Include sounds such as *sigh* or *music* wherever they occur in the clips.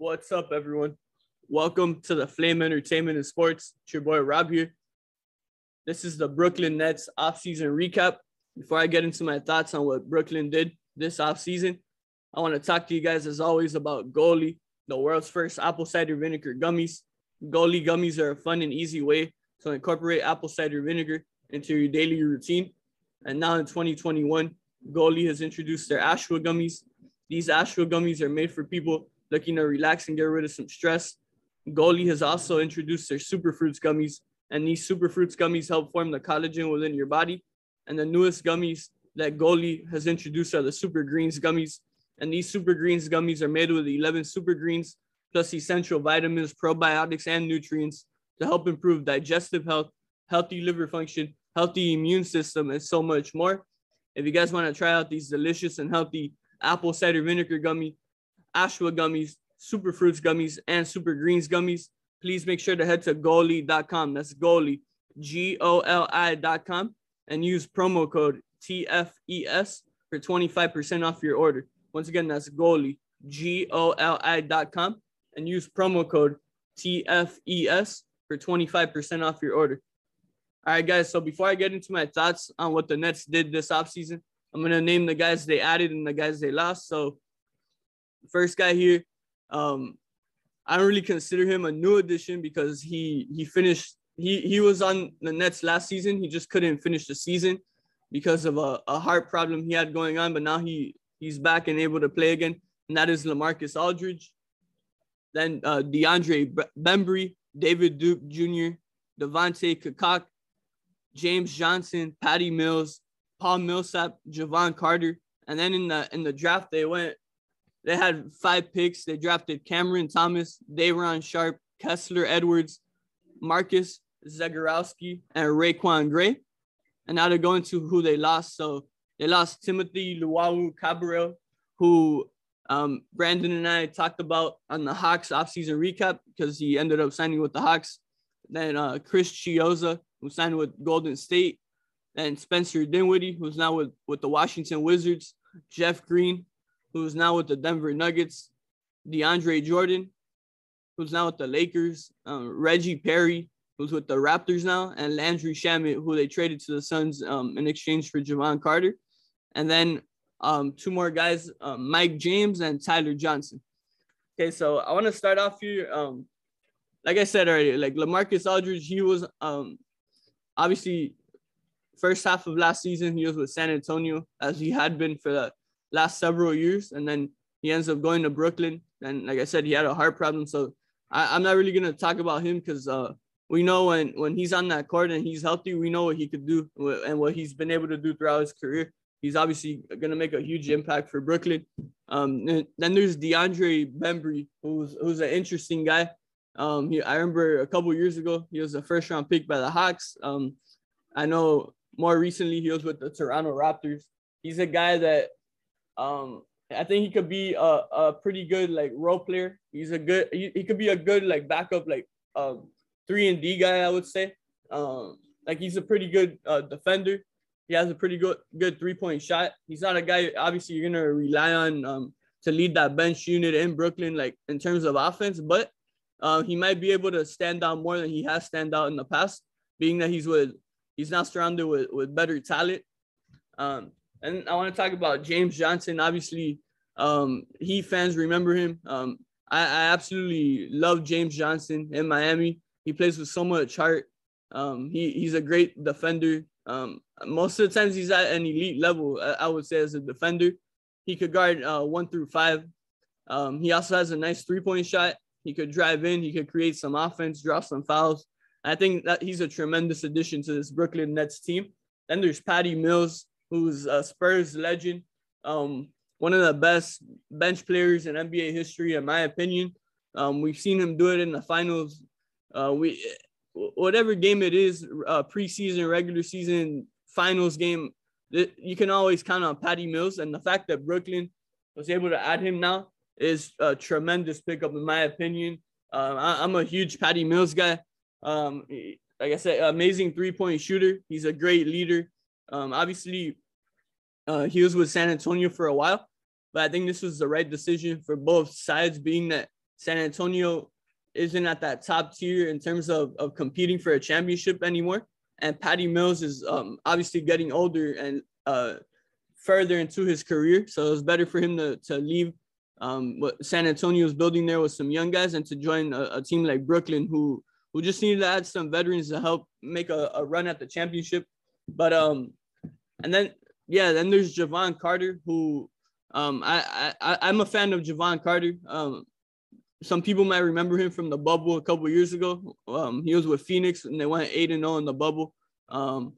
What's up, everyone? Welcome to the Flame Entertainment and Sports. It's your boy Rob here. This is the Brooklyn Nets offseason recap. Before I get into my thoughts on what Brooklyn did this offseason, I want to talk to you guys, as always, about Goli, the world's first apple cider vinegar gummies. Goli gummies are a fun and easy way to incorporate apple cider vinegar into your daily routine. And now in 2021, Goli has introduced their Ashwa gummies. These Ashwa gummies are made for people looking to relax and get rid of some stress. Goli has also introduced their Superfruits gummies, and these Superfruits gummies help form the collagen within your body. And the newest gummies that Goli has introduced are the Super Greens gummies. And these Super Greens gummies are made with 11 super greens plus essential vitamins, probiotics, and nutrients to help improve digestive health, healthy liver function, healthy immune system, and so much more. If you guys want to try out these delicious and healthy apple cider vinegar gummy, Ashwa gummies, super fruits gummies, and super greens gummies, please make sure to head to goli.com. That's goli, G O L I.com, and use promo code TFES for 25% off your order. Once again, that's goli, G O L I.com, and use promo code TFES for 25% off your order. All right, guys. So before I get into my thoughts on what the Nets did this offseason, I'm going to name the guys they added and the guys they lost. So, first guy here, um, I don't really consider him a new addition because he he finished he he was on the Nets last season. He just couldn't finish the season because of a, a heart problem he had going on. But now he he's back and able to play again, and that is LaMarcus Aldridge. Then uh, DeAndre Bembry, David Duke Jr., Devontae Cacok, James Johnson, Patty Mills, Paul Millsap, Jevon Carter, and then in the in the draft they went. They had five picks. They drafted Cameron Thomas, Day'Ron Sharpe, Kessler Edwards, Marcus Zegarowski, and RaiQuan Gray. And now they're going to who they lost. So they lost Timothy Luwawu-Cabarrot, who um, Brandon and I talked about on the Hawks offseason recap because he ended up signing with the Hawks. Then uh, Chris Chiozza, who signed with Golden State. Then Spencer Dinwiddie, who's now with, with the Washington Wizards. Jeff Green, who's now with the Denver Nuggets. DeAndre Jordan, who's now with the Lakers. Um, Reggie Perry, who's with the Raptors now. And Landry Shamet, who they traded to the Suns um, in exchange for Jevon Carter. And then um, two more guys, um, Mike James and Tyler Johnson. Okay, so I want to start off here. Um, like I said already, like LaMarcus Aldridge, he was um, obviously first half of last season he was with San Antonio as he had been for the last several years, and then he ends up going to Brooklyn. And like I said, he had a heart problem, so I, am not really gonna talk about him because uh, we know when when he's on that court and he's healthy, we know what he could do and what he's been able to do throughout his career he's obviously going to make a huge impact for Brooklyn. Um, then there's DeAndre Bembry, who's who's an interesting guy. Um, he, I remember a couple years ago he was a first round pick by the Hawks. Um, I know more recently he was with the Toronto Raptors. He's a guy that um, I think he could be a, a pretty good like role player. He's a good he, he could be a good like backup like um, three and D guy I would say. Um, like he's a pretty good uh, defender. He has a pretty good good three point shot. He's not a guy obviously you're gonna rely on um, to lead that bench unit in Brooklyn, like in terms of offense, but uh, he might be able to stand out more than he has stand out in the past, being that he's with he's now surrounded with, with better talent. Um, and I want to talk about James Johnson. Obviously, um, Heat fans remember him. Um, I, I, absolutely love James Johnson in Miami. He plays with so much heart. Um, he, he's a great defender. Um, most of the times he's at an elite level, I would say, as a defender. He could guard uh, one through five. Um, he also has a nice three point shot. He could drive in, he could create some offense, draw some fouls. I think that he's a tremendous addition to this Brooklyn Nets team. Then there's Patty Mills, who's a Spurs legend, um, one of the best bench players in NBA history, in my opinion. Um, we've seen him do it in the finals. Uh, we whatever game it is, uh, preseason, regular season, finals game, you can always count on Patty Mills. And the fact that Brooklyn was able to add him now is a tremendous pickup, in my opinion. Uh, I, am a huge Patty Mills guy. Um, like I said, amazing three point shooter. He's a great leader. Um, obviously, uh, he was with San Antonio for a while, but I think this was the right decision for both sides, being that San Antonio isn't at that top tier in terms of, of competing for a championship anymore. And Patty Mills is um, obviously getting older and uh, further into his career. So it was better for him to, to leave um, what San Antonio was building there with some young guys and to join a, a, team like Brooklyn who who just needed to add some veterans to help make a, a run at the championship. But um, and then yeah, then there's Jevon Carter who um I I I'm a fan of Jevon Carter. Um, some people might remember him from the bubble a couple years ago. Um, he was with Phoenix and they went eight and zero oh in the bubble. Um,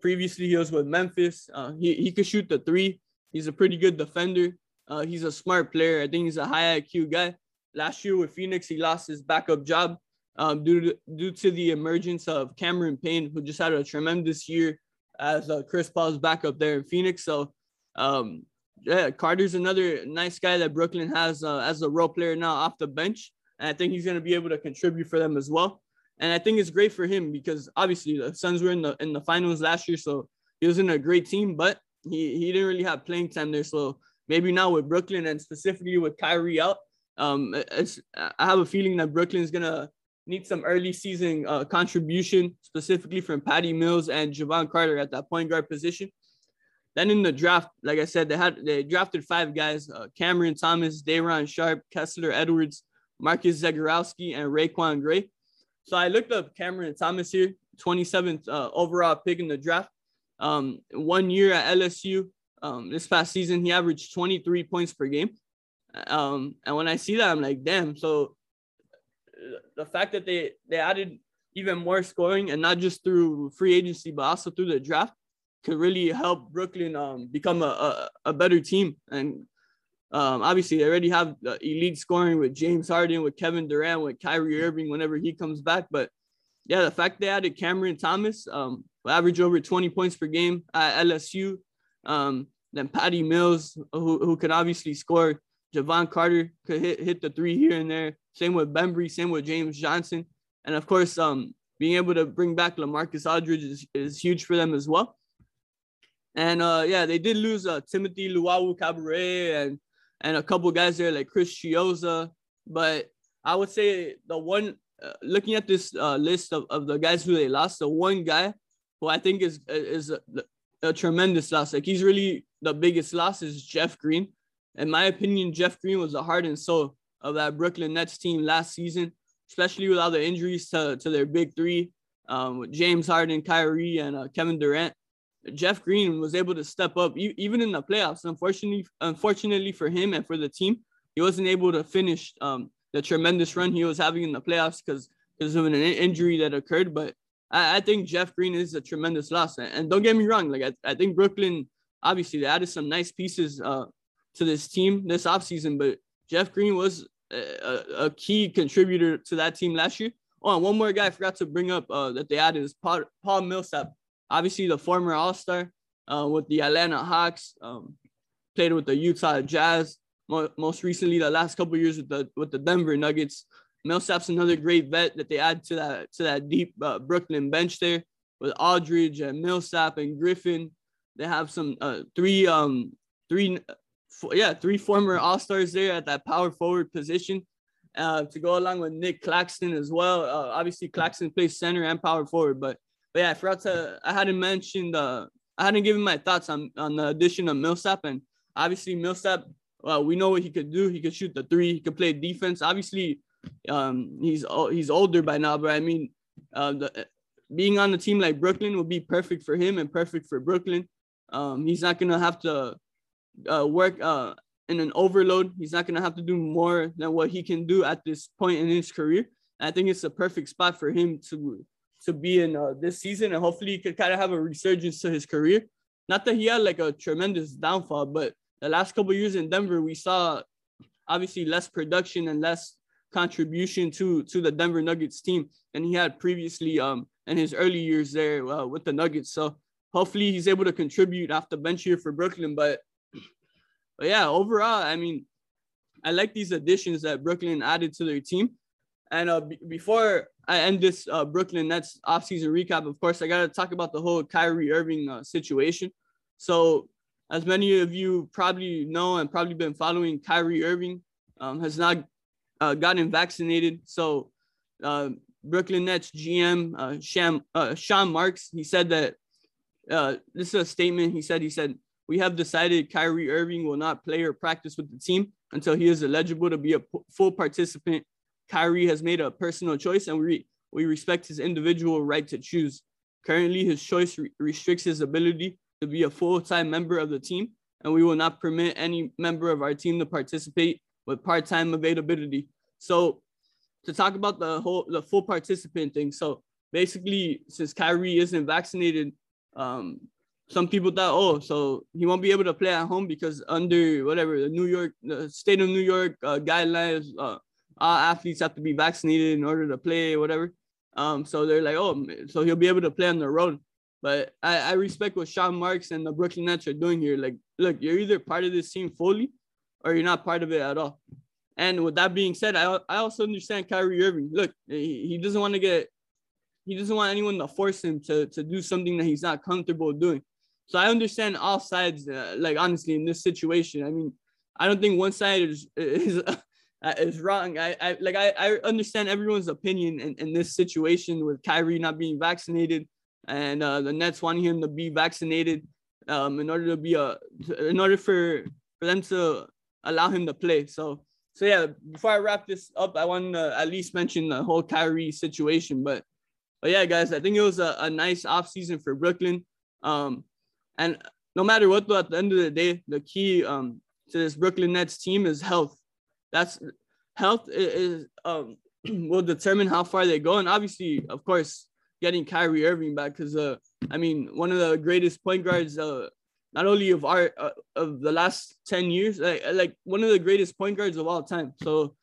previously he was with Memphis. Uh, he he could shoot the three. He's a pretty good defender. Uh, he's a smart player. I think he's a high IQ guy. Last year with Phoenix, he lost his backup job um, due to due to the emergence of Cameron Payne, who just had a tremendous year as uh, Chris Paul's backup there in Phoenix. So, um, yeah, Carter's another nice guy that Brooklyn has uh, as a role player now off the bench, and I think he's going to be able to contribute for them as well. And I think it's great for him because obviously the Suns were in the in the finals last year, so he was in a great team, but he he didn't really have playing time there. So maybe now with Brooklyn and specifically with Kyrie out, um, I have a feeling that Brooklyn's gonna need some early season uh, contribution, specifically from Patty Mills and Jevon Carter at that point guard position. Then in the draft, like I said, they had they drafted five guys: uh, Cameron Thomas, Day'Ron Sharpe, Kessler Edwards, Marcus Zegarowski, and RaiQuan Gray. So I looked up Cameron Thomas here, 27th uh, overall pick in the draft. Um, one year at LSU, um, this past season, he averaged 23 points per game. Um, and when I see that, I'm like, damn. So the fact that they they added even more scoring and not just through free agency but also through the draft could really help Brooklyn um, become a, a, a, better team. And um, obviously, they already have elite scoring with James Harden, with Kevin Durant, with Kyrie Irving whenever he comes back. But yeah, the fact they added Cameron Thomas, um, average over 20 points per game at LSU. Um, then Patty Mills, who, who could obviously score. Jevon Carter could hit, hit the three here and there. Same with Bembry, same with James Johnson. And of course, um, being able to bring back LaMarcus Aldridge is, is huge for them as well. And uh, yeah, they did lose uh, Timothy Luwawu-Cabarrot and and a couple guys there like Chris Chiozza. But I would say the one uh, looking at this uh, list of, of the guys who they lost, the one guy who I think is is a, a tremendous loss. Like he's really the biggest loss is Jeff Green. In my opinion, Jeff Green was the heart and soul of that Brooklyn Nets team last season, especially with all the injuries to, to their big three, um, with James Harden, Kyrie, and uh, Kevin Durant. Jeff Green was able to step up e- even in the playoffs. Unfortunately, unfortunately for him and for the team, he wasn't able to finish um, the tremendous run he was having in the playoffs because because of an injury that occurred. But I, I, think Jeff Green is a tremendous loss. And don't get me wrong, like I, I think Brooklyn obviously they added some nice pieces uh, to this team this offseason, but Jeff Green was a, a, key contributor to that team last year. Oh, and one more guy I forgot to bring up uh, that they added is Paul, Paul Millsap, obviously the former All Star uh, with the Atlanta Hawks, um, played with the Utah Jazz. most recently, the last couple years with the with the Denver Nuggets. Millsap's another great vet that they add to that to that deep uh, Brooklyn bench there with Aldridge and Millsap and Griffin. They have some uh, three um three yeah, three former All Stars there at that power forward position. Uh, to go along with Nick Claxton as well. Uh, obviously, Claxton plays center and power forward, but but yeah, I forgot to I hadn't mentioned uh, I hadn't given my thoughts on on the addition of Millsap, and obviously Millsap, well, we know what he could do. He could shoot the three. He could play defense. Obviously, um, he's he's older by now, but I mean, uh, the, being on a team like Brooklyn would be perfect for him and perfect for Brooklyn. Um, he's not gonna have to uh, work uh, in an overload. He's not going to have to do more than what he can do at this point in his career. And I think it's a perfect spot for him to to be in uh, this season, and hopefully he could kind of have a resurgence to his career. Not that he had like a tremendous downfall, but the last couple years in Denver, we saw obviously less production and less contribution to to the Denver Nuggets team than he had previously um in his early years there uh, with the Nuggets. So hopefully he's able to contribute off the bench here for Brooklyn. But but yeah, overall, I mean, I like these additions that Brooklyn added to their team. And uh, b- before I end this uh, Brooklyn Nets offseason recap, of course, I got to talk about the whole Kyrie Irving uh, situation. So, as many of you probably know and probably been following, Kyrie Irving um, has not uh, gotten vaccinated. So uh, Brooklyn Nets GM uh, Sham, uh, Sean Marks, he said that uh, this is a statement. He said, he said, we have decided Kyrie Irving will not play or practice with the team until he is eligible to be a p- full participant. Kyrie has made a personal choice and we, we respect his individual right to choose. Currently, his choice re- restricts his ability to be a full-time member of the team, and we will not permit any member of our team to participate with part-time availability. So to talk about the whole the full participant thing. So basically, since Kyrie isn't vaccinated, um, some people thought, oh, so he won't be able to play at home because under whatever the New York, the state of New York uh, guidelines, uh, all athletes have to be vaccinated in order to play, whatever. Um, so they're like, oh, so he'll be able to play on the road. But I, I respect what Sean Marks and the Brooklyn Nets are doing here. Like, look, you're either part of this team fully or you're not part of it at all. And with that being said, I, I also understand Kyrie Irving. Look, he, he doesn't want to get, he doesn't want anyone to force him to, to do something that he's not comfortable doing. So I understand all sides. Uh, like honestly, in this situation, I mean, I don't think one side is is uh, is wrong. I, I like I, I understand everyone's opinion in, in this situation with Kyrie not being vaccinated and uh, the Nets wanting him to be vaccinated um, in order to be a in order for for them to allow him to play. So so yeah, before I wrap this up, I want to at least mention the whole Kyrie situation. But but yeah, guys, I think it was a, a nice offseason for Brooklyn. Um, and no matter what, though, at the end of the day, the key um, to this Brooklyn Nets team is health. That's health is, um, *clears throat* will determine how far they go. And obviously, of course, getting Kyrie Irving back because uh, I mean, one of the greatest point guards uh, not only of our uh, of the last 10 years like, like one of the greatest point guards of all time so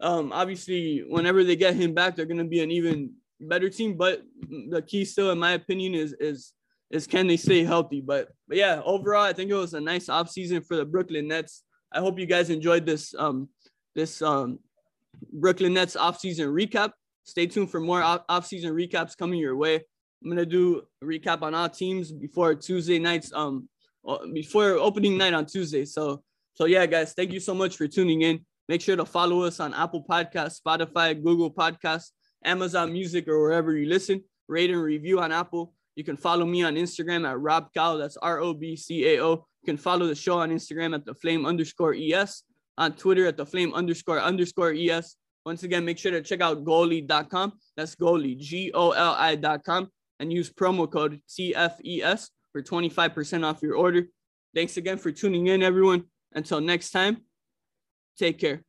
um obviously whenever they get him back they're going to be an even better team but the key still in my opinion is is is can they stay healthy but but yeah overall i think it was a nice off season for the brooklyn nets i hope you guys enjoyed this um this um brooklyn nets off season recap stay tuned for more off season recaps coming your way i'm to do a recap on all teams before tuesday nights um before opening night on Tuesday. So, so yeah, guys, thank you so much for tuning in. Make sure to follow us on Apple Podcasts, Spotify, Google Podcasts, Amazon Music, or wherever you listen. Rate and review on Apple. You can follow me on Instagram at Rob Cao. That's R O B C A O. You can follow the show on Instagram at the flame underscore ES, on Twitter at the flame underscore underscore ES. Once again, make sure to check out goli.com. That's goli, G O L I.com, and use promo code TFES for 25% off your order. Thanks again for tuning in, everyone. Until next time, take care.